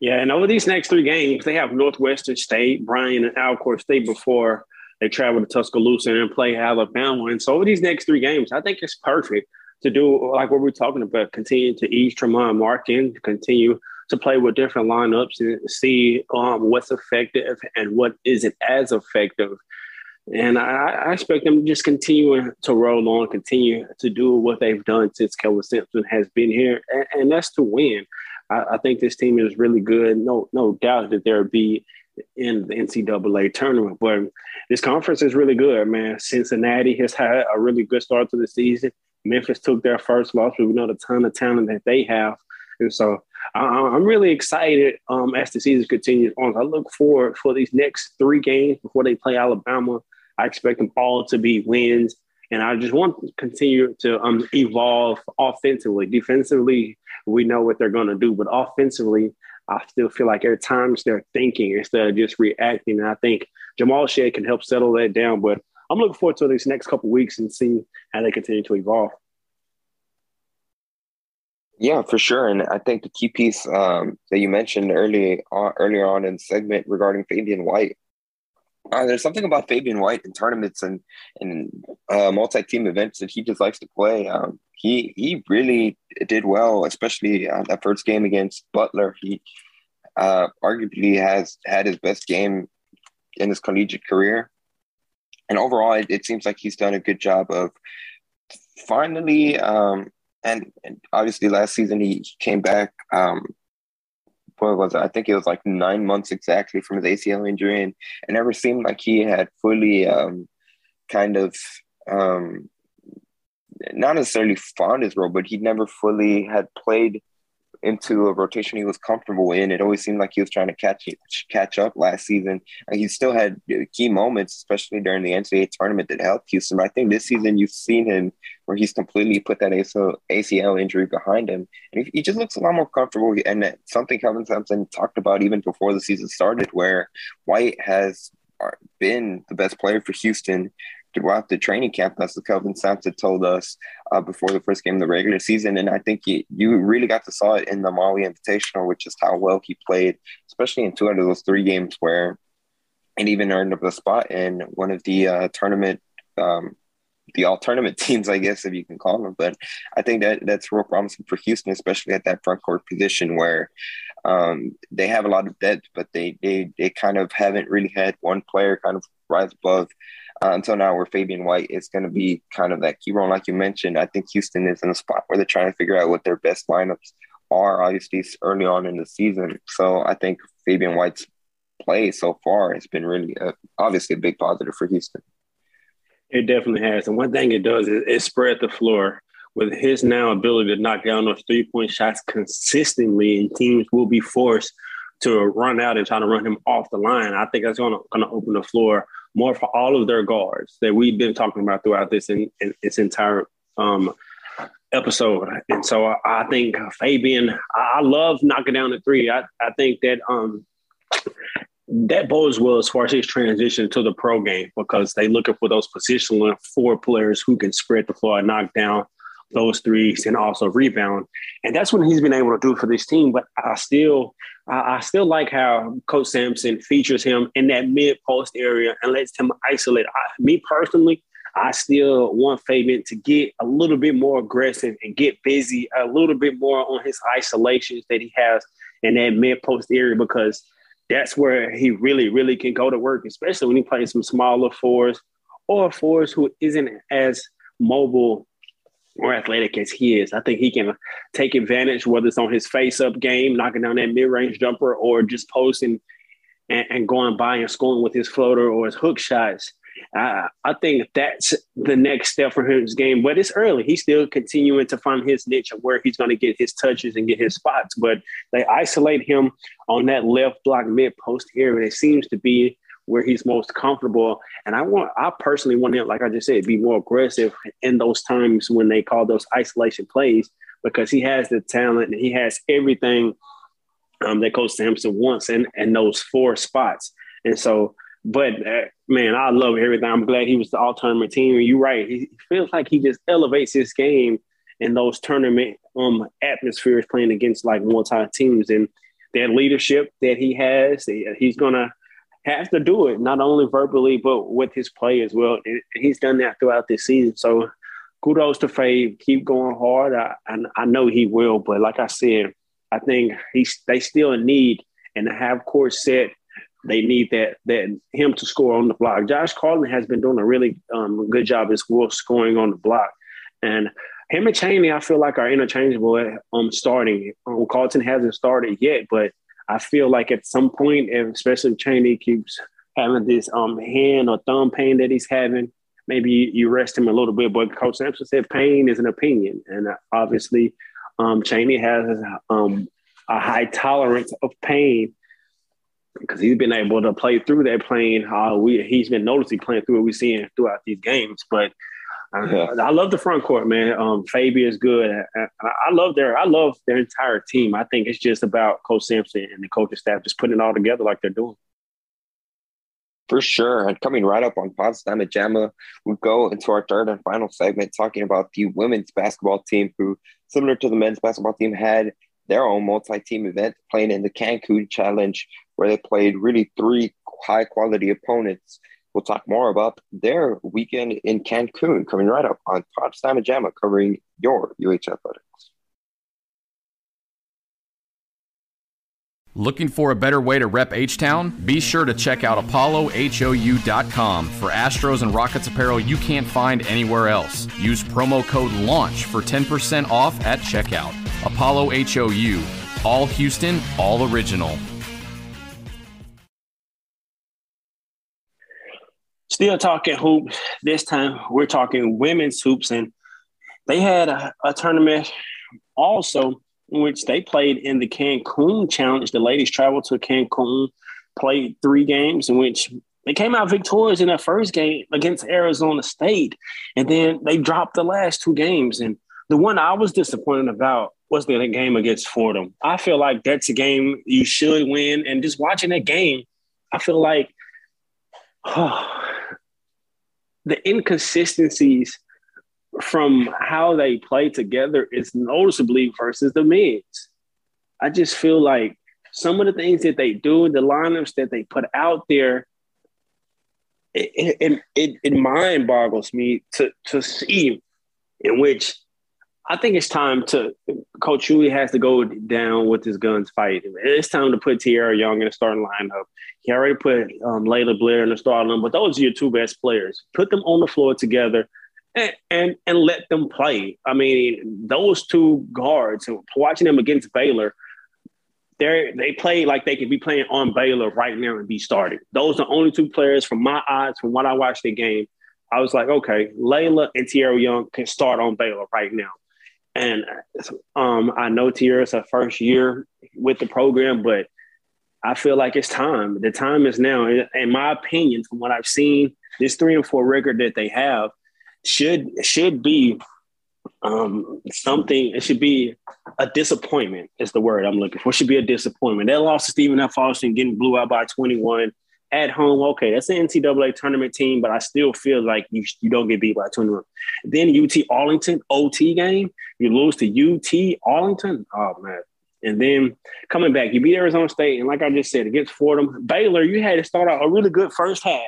Yeah, and over these next three games, they have Northwestern State, Bryan, and Alcorn State before they travel to Tuscaloosa and play Alabama. And so over these next three games, I think it's perfect to do like what we're talking about, continue to ease Tramon Mark in, continue to play with different lineups and see um, what's effective and what isn't as effective. And I, I, expect them to just continue to roll on, continue to do what they've done since Kelvin Sampson has been here, and, and that's to win. I, I, think this team is really good. No, no doubt that there'll be in the NCAA tournament. But this conference is really good, man. Cincinnati has had a really good start to the season. Memphis took their first loss, but we know the ton of talent that they have. And so I, am really excited um, as the season continues on. I look forward for these next three games before they play Alabama. I expect them all to be wins. And I just want to continue to um, evolve offensively. Defensively, we know what they're going to do, but offensively, I still feel like at times they're thinking instead of just reacting. And I think Jamal Shead can help settle that down. But I'm looking forward to these next couple weeks and see how they continue to evolve. Yeah, for sure. And I think the key piece um, that you mentioned early on, earlier on in the segment regarding Fabian White, Uh, there's something about Fabian White in tournaments and and uh, multi-team events that he just likes to play. Um, he he really did well, especially uh, that first game against Butler. He uh, arguably has had his best game in his collegiate career, and overall, it, it seems like he's done a good job of finally. Um, and, and obviously, last season he came back um, what was it? I think it was like nine months exactly from his ACL injury, and it never seemed like he had fully um, kind of um, not necessarily found his role, but he never fully had played into a rotation he was comfortable in. It always seemed like he was trying to catch catch up last season. And he still had uh, key moments, especially during the NCAA tournament, that helped Houston. But I think this season you've seen him where he's completely put that ACL injury behind him, and he just looks a lot more comfortable. And something Kelvin Sampson talked about even before the season started, where White has uh, been the best player for Houston throughout the training camp. That's what Kelvin Sampson told us uh, before the first game of the regular season. And I think he, you really got to saw it in the Maui Invitational, which is how well he played, especially in two out of those three games where and even earned up a spot in one of the uh, tournament um, the all tournament teams, I guess, if you can call them. But I think that that's real promising for Houston, especially at that front court position where um, they have a lot of depth, but they they they kind of haven't really had one player kind of rise above uh, until now, where Fabian White is going to be kind of that key role, like you mentioned. I think Houston is in a spot where they're trying to figure out what their best lineups are, obviously early on in the season. So I think Fabian White's play so far has been really, obviously, a big positive for Houston. It definitely has, and one thing it does is it spread the floor with his now ability to knock down those three point shots consistently, and teams will be forced to run out and try to run him off the line. I think that's going to open the floor more for all of their guards that we've been talking about throughout this in, in its entire um, episode. And so I, I think Fabian, I, love knocking down the three. I, I think that um, that bodes well as far as his transition to the pro game because they looking for those positional four players who can spread the floor and knock down those threes and also rebound. And that's what he's been able to do for this team. But I still I, still like how Coach Sampson features him in that mid post area and lets him isolate. I, me personally, I still want Fabian to get a little bit more aggressive and get busy a little bit more on his isolations that he has in that mid post area because that's where he really, really can go to work, especially when he plays some smaller fours or fours who isn't as mobile more athletic as he is. I think he can take advantage, whether it's on his face up game, knocking down that mid range jumper, or just posting and, and, going by and scoring with his floater or his hook shots. I, I think that's the next step for his game, but it's early. He's still continuing to find his niche of where he's going to get his touches and get his spots. But they isolate him on that left block mid post area. It seems to be where he's most comfortable. And I want, I personally want him, like I just said, be more aggressive in those times when they call those isolation plays because he has the talent and he has everything um, that Coach Sampson wants in, in those four spots. And so, but uh, man, I love everything. I'm glad he was the all tournament team. And You're right. He feels like he just elevates his game in those tournament um, atmospheres playing against like multi teams and that leadership that he has. He's gonna has to do it, not only verbally, but with his play as well. And he's done that throughout this season. So kudos to Fave. Keep going hard. I, I, I know he will, but like I said, I think he's they still need and have court set. They need that that him to score on the block. Josh Carlton has been doing a really um, good job as well scoring on the block, and him and Chaney I feel like are interchangeable um starting. Um, Carlton hasn't started yet, but I feel like at some point, especially Chaney keeps having this um hand or thumb pain that he's having, maybe you rest him a little bit. But Coach Sampson said pain is an opinion, and obviously, um, Chaney has um, a high tolerance of pain because he's been able to play through that pain. Uh, we he's been noticing playing through what we're seeing throughout these games, but yeah. I love the front court, man. Um, Fabi is good. I, I, love their I love their entire team. I think it's just about Coach Sampson and the coaching staff just putting it all together like they're doing. For sure. And coming right up on Pod Slama Jama, we go into our third and final segment talking about the women's basketball team who, similar to the men's basketball team, had their own multi-team event, playing in the Cancun Challenge, where they played really three high-quality opponents. We'll talk more about their weekend in Cancun coming right up on Pod Slama Jama, covering your UH Athletics. Looking for a better way to rep H Town? Be sure to check out ApolloHOU.com for Astros and Rockets apparel you can't find anywhere else. Use promo code LAUNCH for 10% off at checkout. Apollo HOU, all Houston, all original. Still talking hoops. This time we're talking women's hoops, and they had a, a tournament also in which they played in the Cancun Challenge. The ladies traveled to Cancun, played three games in which they came out victorious in their first game against Arizona State, and then they dropped the last two games. And the one I was disappointed about was the game against Fordham. I feel like that's a game you should win. And just watching that game, I feel like the inconsistencies from how they play together is noticeably versus the men's. I just feel like some of the things that they do, the lineups that they put out there, it it, it, it mind boggles me to to see in which I think it's time to Coach Hughey has to go down with his guns fight. It's time to put Tierra Young in the starting lineup. He already put um, Layla Blair in the starting lineup, but those are your two best players. Put them on the floor together and, and and let them play. I mean, those two guards, watching them against Baylor, they they play like they could be playing on Baylor right now and be starting. Those are the only two players from my eyes, from what I watched the game. I was like, okay, Layla and Tierra Young can start on Baylor right now. And um, I know Tierra's her first year with the program, but I feel like it's time. The time is now. In my opinion, from what I've seen, this three and four record that they have – should should be um, something. It should be a disappointment. Is the word I'm looking for. It should be a disappointment. That loss to Stephen F. Austin, getting blew out by 21 at home. Okay, that's an NCAA tournament team, but I still feel like you you don't get beat by 21. Then UT Arlington OT game, you lose to UT Arlington. Oh man. And then coming back, you beat Arizona State, and like I just said, against Fordham, Baylor, you had to start out a really good first half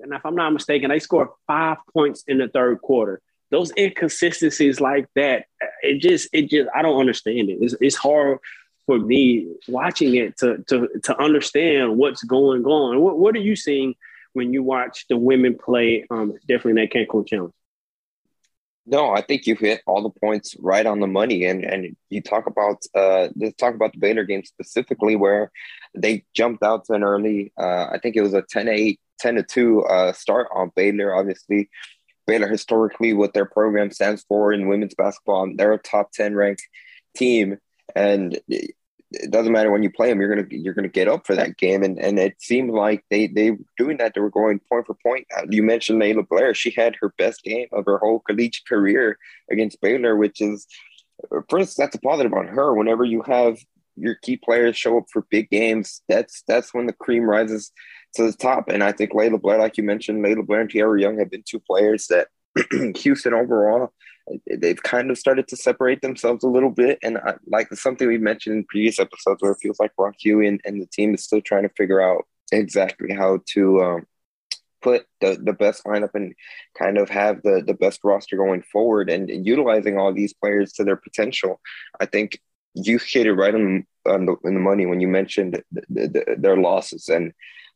and if I'm not mistaken, they scored five points in the third quarter. Those inconsistencies like that, it just, it just, I don't understand it. It's, it's hard for me watching it to to to understand what's going on. What what are you seeing when you watch the women play? Um, definitely in that Cancun challenge. No, I think you hit all the points right on the money, and and you talk about uh, let's talk about the Baylor game specifically, where they jumped out to an early. Uh, I think it was a 10-8 10 to 2 uh, start on Baylor. Obviously, Baylor historically, what their program stands for in women's basketball, they're a top 10 ranked team. And it doesn't matter when you play them, you're gonna you're gonna get up for that game, and and it seemed like they they were doing that. They were going point for point. Uh, you mentioned Layla Blair; she had her best game of her whole collegiate career against Baylor, which is first that's a positive on her. Whenever you have your key players show up for big games, that's that's when the cream rises to the top. And I think Layla Blair, like you mentioned, Layla Blair and Tierra Young have been two players that Houston overall, they've kind of started to separate themselves a little bit. And I, like something we mentioned in previous episodes where it feels like Rock Hughey and, and the team is still trying to figure out exactly how to um, put the, the best lineup and kind of have the, the best roster going forward and, and utilizing all these players to their potential. I think you hit it right on, on the, in the money when you mentioned the, the, their losses. And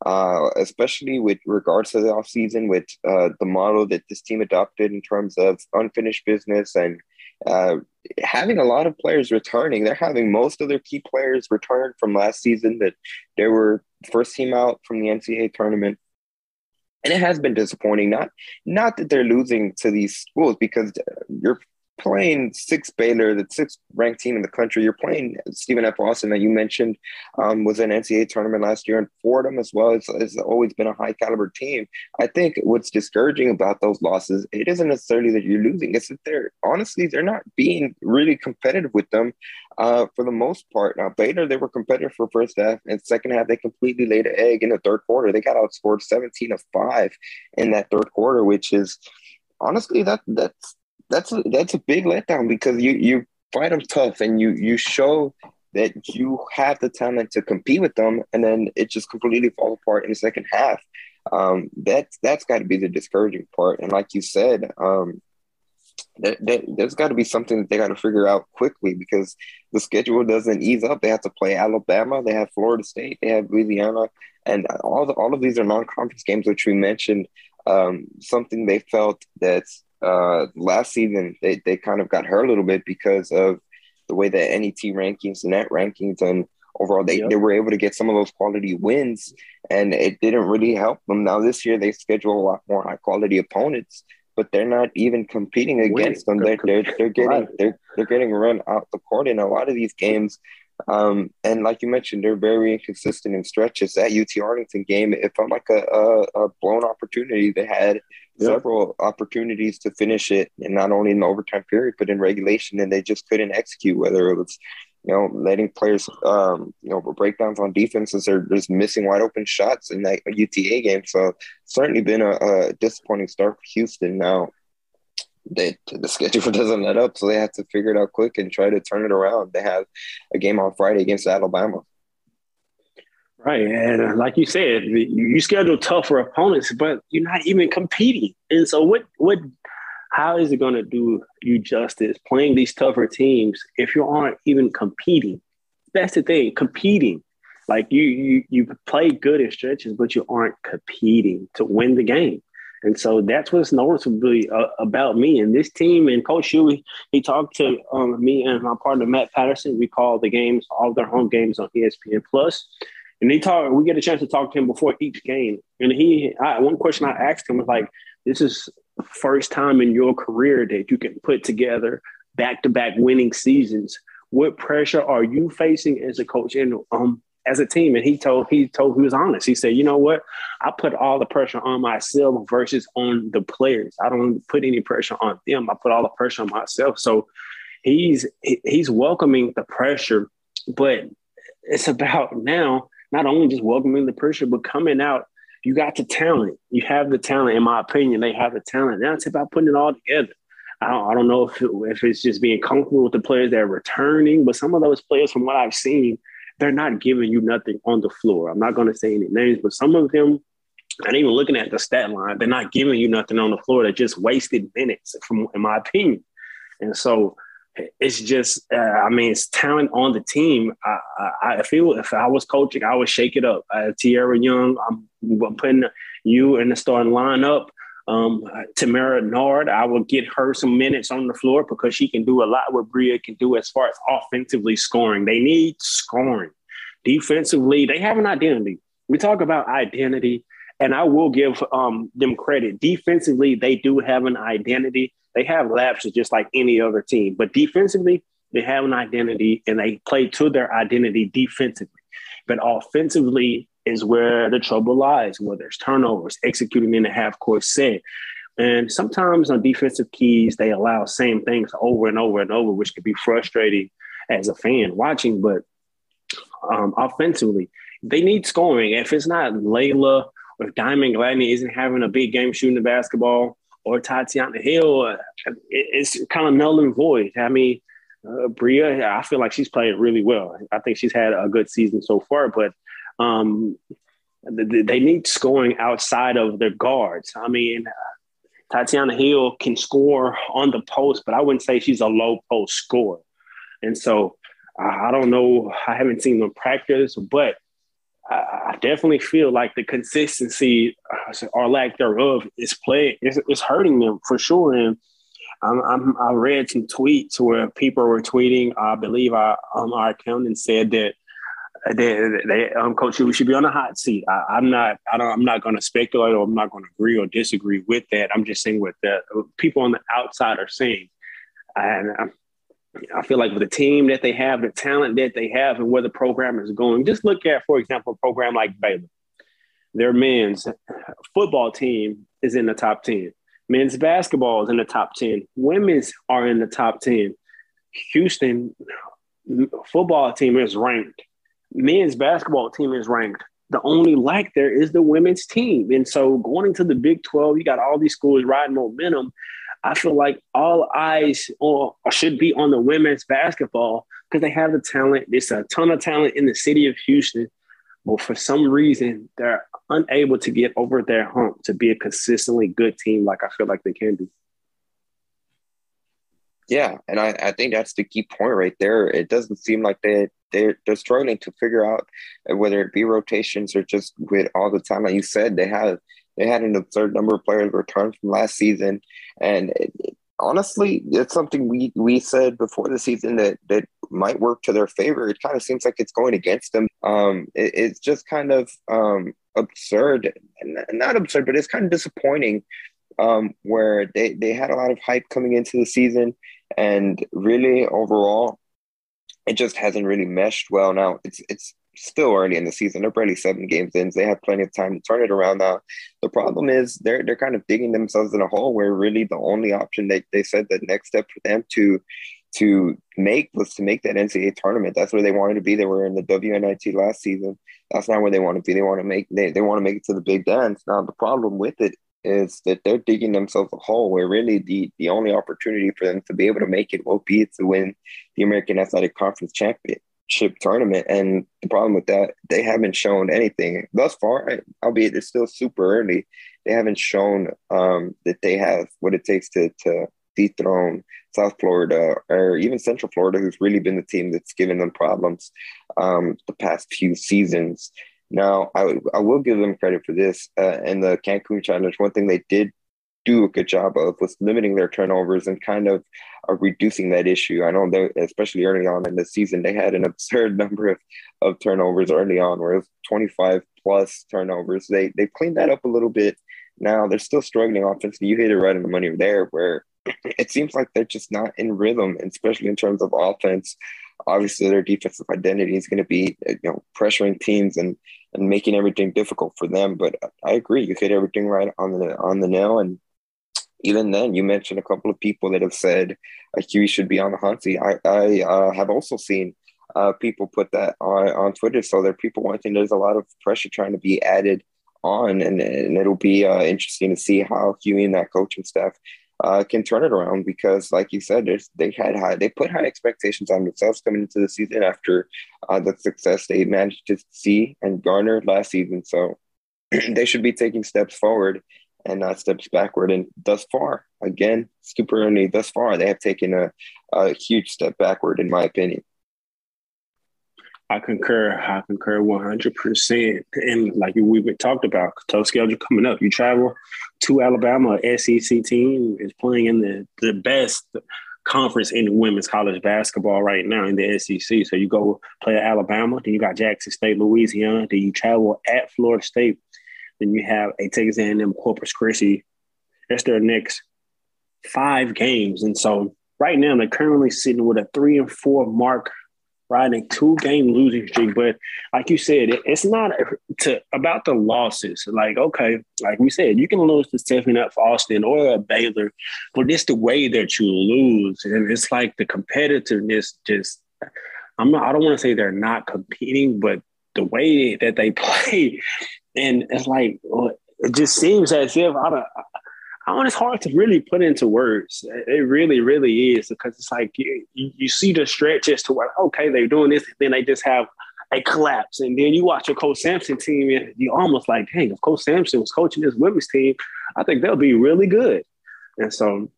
uh, especially with regards to the offseason, with uh, the model that this team adopted in terms of unfinished business and uh, having a lot of players returning. They're having most of their key players return from last season that they were first team out from the NCAA tournament. And it has been disappointing. Not not that they're losing to these schools because you're playing six Baylor, the sixth ranked team in the country. You're playing Stephen F. Austin that you mentioned um, was an NCAA tournament last year, and Fordham as well has always been a high caliber team. I think what's discouraging about those losses, it isn't necessarily that you're losing; it's that they're honestly they're not being really competitive with them uh, for the most part. Now Baylor, they were competitive for first half, and second half they completely laid an egg in the third quarter. They got outscored 17 of five in that third quarter, which is honestly that that's that's a, that's a big letdown because you you fight them tough and you you show that you have the talent to compete with them, and then it just completely falls apart in the second half. Um, that's that's got to be the discouraging part. And like you said, um, that, that, there's got to be something that they got to figure out quickly because the schedule doesn't ease up. They have to play Alabama, they have Florida State, they have Louisiana, and all the, all of these are non-conference games, which we mentioned. Um, something they felt that uh, last season they, they kind of got hurt a little bit because of the way that NET rankings, net rankings, and overall they, yep. they were able to get some of those quality wins, and it didn't really help them. Now this year they schedule a lot more high quality opponents, but they're not even competing against them. They're, they're, they're getting they're, they're getting run out the court in a lot of these games. Um, and like you mentioned, they're very inconsistent in stretches. That UT Arlington game, it felt like a, a, a blown opportunity. They had several opportunities to finish it, and not only in the overtime period, but in regulation, and they just couldn't execute. Whether it was, you know, letting players, um, you know, breakdowns on defenses or just missing wide open shots in that UTA game. So certainly been a, a disappointing start for Houston. Now they the schedule doesn't let up, so they have to figure it out quick and try to turn it around. They have a game on Friday against Alabama. Right, and uh, like you said, you schedule tougher opponents, but you're not even competing. And so, what what how is it going to do you justice playing these tougher teams if you aren't even competing? That's the thing, competing. Like you you you play good in stretches, but you aren't competing to win the game. And so that's what's noticeably uh, about me and this team. And Coach Hughey, he talked to um, me and my partner Matt Patterson. We call the games all their home games on ESPN Plus. And he talk. We get a chance to talk to him before each game. And he, I, one question I asked him was like, "This is first time in your career that you can put together back-to-back winning seasons. What pressure are you facing as a coach and um, as a team?" And he told he told he was honest. He said, "You know what? I put all the pressure on myself versus on the players. I don't put any pressure on them. I put all the pressure on myself." So he's he's welcoming the pressure, but it's about now not only just welcoming the pressure, but coming out. You got the talent. You have the talent. In my opinion, they have the talent. Now it's about putting it all together. I don't, I don't know if, it, if it's just being comfortable with the players that are returning, but some of those players, from what I've seen, they're not giving you nothing on the floor. I'm not going to say any names, but some of them, and even looking at the stat line, they're not giving you nothing on the floor. They're just wasted minutes, from in my opinion. And so it's just, uh, I mean, it's talent on the team. I, I, I, feel if I was coaching, I would shake it up. Uh, Tierra Young, I'm, I'm, putting you in the starting lineup. Um, Tamara Nard, I will get her some minutes on the floor because she can do a lot what Bria can do as far as offensively scoring. They need scoring. Defensively, they have an identity. We talk about identity, and I will give um, them credit. Defensively, they do have an identity they have lapses just like any other team. But defensively, they have an identity and they play to their identity defensively. But offensively is where the trouble lies, where there's turnovers, executing in the half court set. And sometimes on defensive keys, they allow same things over and over and over, which can be frustrating as a fan watching. But um, offensively, they need scoring. If it's not Layla or if Diamond Gladney isn't having a big game shooting the basketball, or Tatiana Hill, uh, it's kind of null and void. I mean, uh, Bria, I feel like she's playing really well. I think she's had a good season so far, but um, they need scoring outside of their guards. I mean, uh, Tatiana Hill can score on the post, but I wouldn't say she's a low post scorer. And so I don't know. I haven't seen them practice, but I, definitely feel like the consistency uh, or lack thereof is play is, is hurting them for sure. And I'm, I'm, i read some tweets where people were tweeting. I believe our um, our accountant said that they, they um, coach we should be on a hot seat. I, am not I don't I'm not going to speculate or I'm not going to agree or disagree with that. I'm just saying what the people on the outside are saying, and I'm, I feel like with the team that they have, the talent that they have, and where the program is going, just look at, for example, a program like Baylor. Their men's football team is in the top 10. Men's basketball is in the top 10. Women's are in the top 10. Houston football team is ranked. Men's basketball team is ranked. The only lack there is the women's team. And so going into the Big 12, you got all these schools riding momentum. I feel like all eyes or should be on the women's basketball because they have the talent. There's a ton of talent in the city of Houston, but for some reason they're unable to get over their hump to be a consistently good team like I feel like they can be. Yeah, and I, I think that's the key point right there. It doesn't seem like they they're, they're struggling to figure out whether it be rotations or just with all the. Like you said, they have they had an absurd number of players return from last season, and it, it, honestly, it's something we we said before the season that that might work to their favor. It kind of seems like it's going against them. Um, it, it's just kind of um, absurd, not absurd, but it's kind of disappointing. Um, where they, they had a lot of hype coming into the season, and really overall, it just hasn't really meshed well. Now it's it's still early in the season. They're barely seven games in. They have plenty of time to turn it around now. The problem is they're they're kind of digging themselves in a hole where really the only option they, they said the next step for them to to make was to make that NCAA tournament. That's where they wanted to be. They were in the WNIT last season. That's not where they want to be. They want to make they, they want to make it to the big dance. Now the problem with it is that they're digging themselves a hole where really the the only opportunity for them to be able to make it will be to win the American Athletic Conference Championship tournament. And the problem with that, they haven't shown anything thus far, albeit it's still super early. They haven't shown um, that they have what it takes to to dethrone South Florida or even Central Florida, who's really been the team that's given them problems um, the past few seasons. Now, I, I will give them credit for this. Uh, in the Cancun Challenge, one thing they did do a good job of was limiting their turnovers and kind of uh, reducing that issue. I know that, especially early on in the season, they had an absurd number of, of turnovers early on, where it was 25 plus turnovers. They they cleaned that up a little bit. Now they're still struggling offensively. You hit it right in the money there, where it seems like they're just not in rhythm, especially in terms of offense. Obviously, their defensive identity is going to be you know pressuring teams and and making everything difficult for them. But I agree, you hit everything right on the on the nail. And even then, you mentioned a couple of people that have said uh, Hughey should be on the hunt. I, I uh, have also seen uh, people put that on, on Twitter. So there are people wanting. There's a lot of pressure trying to be added on, and, and it'll be uh, interesting to see how Hughey and that coaching staff uh, can turn it around because, like you said, they had high, they put high expectations on themselves coming into the season after uh, the success they managed to see and garner last season. So they should be taking steps forward and not steps backward. And thus far, again, super early. Thus far, they have taken a, a huge step backward, in my opinion. I concur. I concur 100%. And like we've talked about, tough schedule coming up. You travel to Alabama, SEC team is playing in the, the best conference in women's college basketball right now in the SEC. So you go play at Alabama, then you got Jackson State, Louisiana, then you travel at Florida State, then you have a Texas A&M Corpus Christi. That's their next five games. And so right now they're currently sitting with a three and four mark riding two game losing streak. But like you said, it, it's not to about the losses. Like, okay, like we said, you can lose to Stephen F. Austin or a Baylor, but it's the way that you lose. And it's like the competitiveness just I'm not I don't want to say they're not competing, but the way that they play, and it's like it just seems as if I don't and it's hard to really put into words. It really, really is because it's like you, you see the stretches to where okay they're doing this, then they just have a collapse, and then you watch a Coach Sampson team, and you almost like, dang, if Coach Sampson was coaching this women's team, I think they'll be really good. And so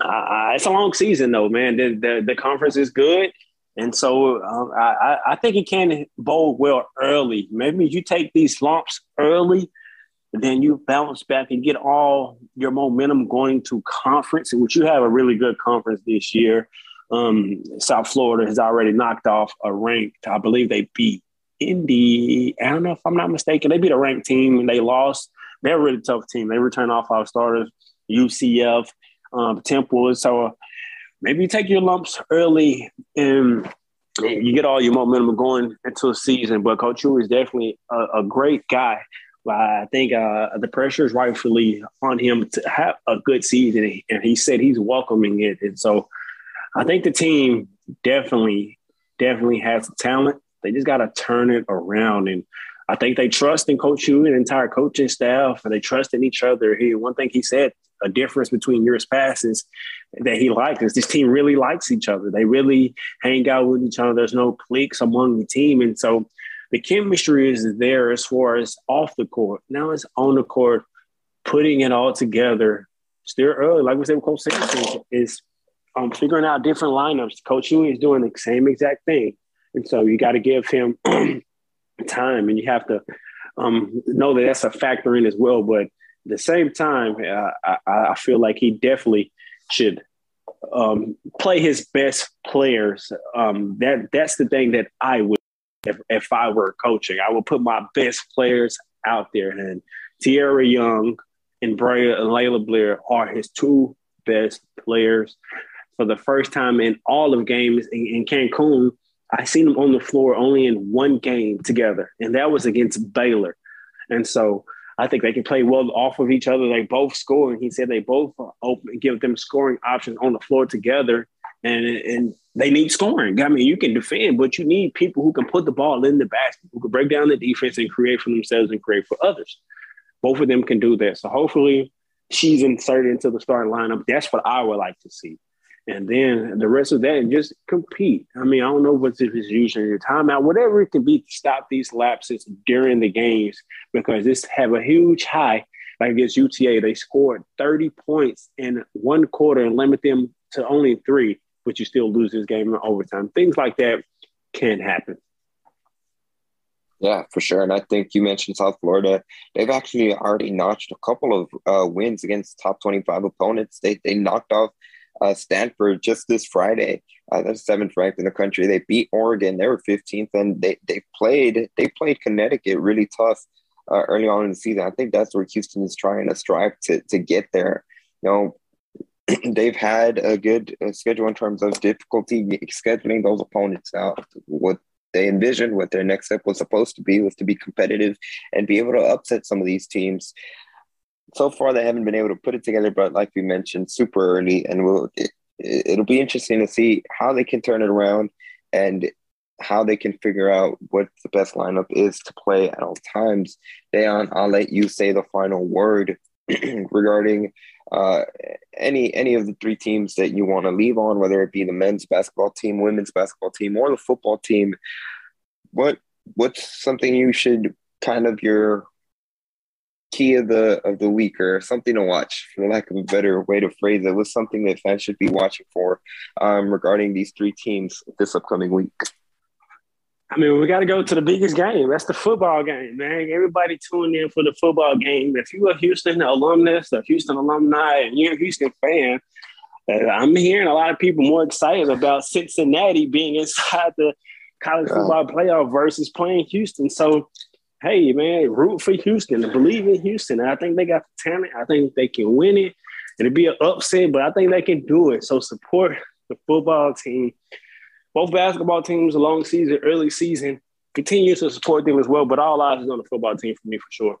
uh, it's a long season though, man. The, the, the conference is good. And so um, I, I think it can bowl well early. Maybe you take these lumps early then you bounce back and get all your momentum going to conference, which you have a really good conference this year. Um, South Florida has already knocked off a ranked, I believe they beat Indy. I don't know if I'm not mistaken. They beat a ranked team and they lost. They're a really tough team. They return off five starters, UCF, um, Temple. So maybe you take your lumps early and you get all your momentum going into a season. But Coach Hu is definitely a, a great guy I think uh, the pressure is rightfully on him to have a good season, and he said he's welcoming it. And so, I think the team definitely, definitely has the talent. They just got to turn it around. And I think they trust in Coach Hu and the entire coaching staff, and they trust in each other. He one thing he said a difference between years past is that he liked is this team really likes each other. They really hang out with each other. There's no cliques among the team, and so the chemistry is there as far as off the court. Now it's on the court, putting it all together. Still early, like we said, with Coach Sampson is um, figuring out different lineups. Coach Hu is doing the same exact thing, and so you got to give him time, and you have to um, know that that's a factor in as well. But at the same time, uh, I, I, feel like he definitely should um, play his best players. Um, that that's the thing that I would, if, if I were coaching, I would put my best players out there. And Tierra Young and Bria and Layla Blair are his two best players. For the first time in all of games in, in Cancun, I seen them on the floor only in one game together, and that was against Baylor. And so I think they can play well off of each other. They both score, and he said they both open, give them scoring options on the floor together, and and they need scoring. I mean, you can defend, but you need people who can put the ball in the basket, who can break down the defense and create for themselves and create for others. Both of them can do that. So hopefully, she's inserted into the starting lineup. That's what I would like to see and then the rest of that and just compete. I mean, I don't know what if it's using your timeout, whatever it can be to stop these lapses during the games because this have a huge high. Like against UTA, they scored 30 points in one quarter and limit them to only three, but you still lose this game in overtime. Things like that can happen. Yeah, for sure. And I think you mentioned South Florida. They've actually already notched a couple of uh, wins against top 25 opponents. They, they knocked off uh, Stanford just this Friday. Uh, that's seventh ranked in the country. They beat Oregon. They were 15th, and they they played they played Connecticut really tough uh, early on in the season. I think that's where Houston is trying to strive to to get there. You know, they've had a good uh, schedule in terms of difficulty scheduling those opponents out. What they envisioned, what their next step was supposed to be, was to be competitive and be able to upset some of these teams so far they haven't been able to put it together, but like we mentioned, super early, and we'll it, it'll be interesting to see how they can turn it around and how they can figure out what the best lineup is to play at all times. Dayon, I'll let you say the final word regarding uh, any any of the three teams that you want to leave on, whether it be the men's basketball team, women's basketball team, or the football team. What what's something you should kind of your key of the of the week or something to watch for lack of a better way to phrase it was something that fans should be watching for um, regarding these three teams this upcoming week I mean, we got to go to the biggest game. That's the football game, man. Everybody tune in for the football game. If you're a Houston alumnus, a Houston alumni, and you're a Houston fan, I'm hearing a lot of people more excited about Cincinnati being inside the college football playoff versus playing Houston. So hey man, root for Houston believe in Houston. I think they got the talent. I think they can win it. It'll be an upset, but I think they can do it. So support the football team. Both basketball teams, long season, early season, continue to support them as well. But all eyes is on the football team for me for sure.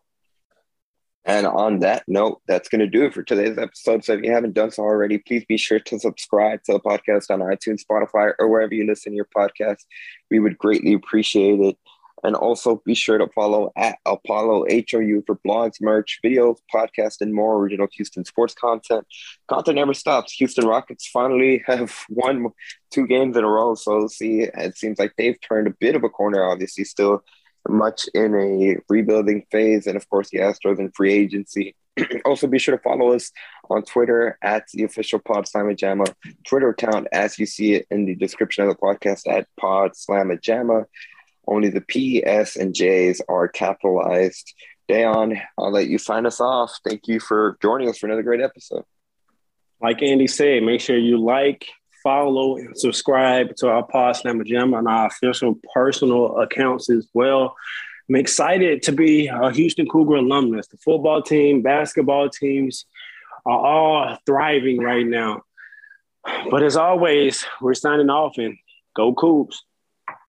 And on that note, that's going to do it for today's episode. So if you haven't done so already, please be sure to subscribe to the podcast on iTunes, Spotify, or wherever you listen to your podcast. We would greatly appreciate it. And also be sure to follow at Apollo HOU for blogs, merch, videos, podcasts, and more original Houston sports content. Content never stops. Houston Rockets finally have won two games in a row. So see, it seems like they've turned a bit of a corner, obviously, still much in a rebuilding phase. And of course, the Astros in free agency. also, be sure to follow us on Twitter at the official Pod Slama Twitter account as you see it in the description of the podcast at Pod Slama only the P, S, and J's are capitalized. Dayon, I'll let you sign us off. Thank you for joining us for another great episode. Like Andy said, make sure you like, follow, and subscribe to our Pod Slama Jam on our official personal accounts as well. I'm excited to be a Houston Cougar alumnus. The football team, basketball teams are all thriving right now. But as always, we're signing off and go Cougs.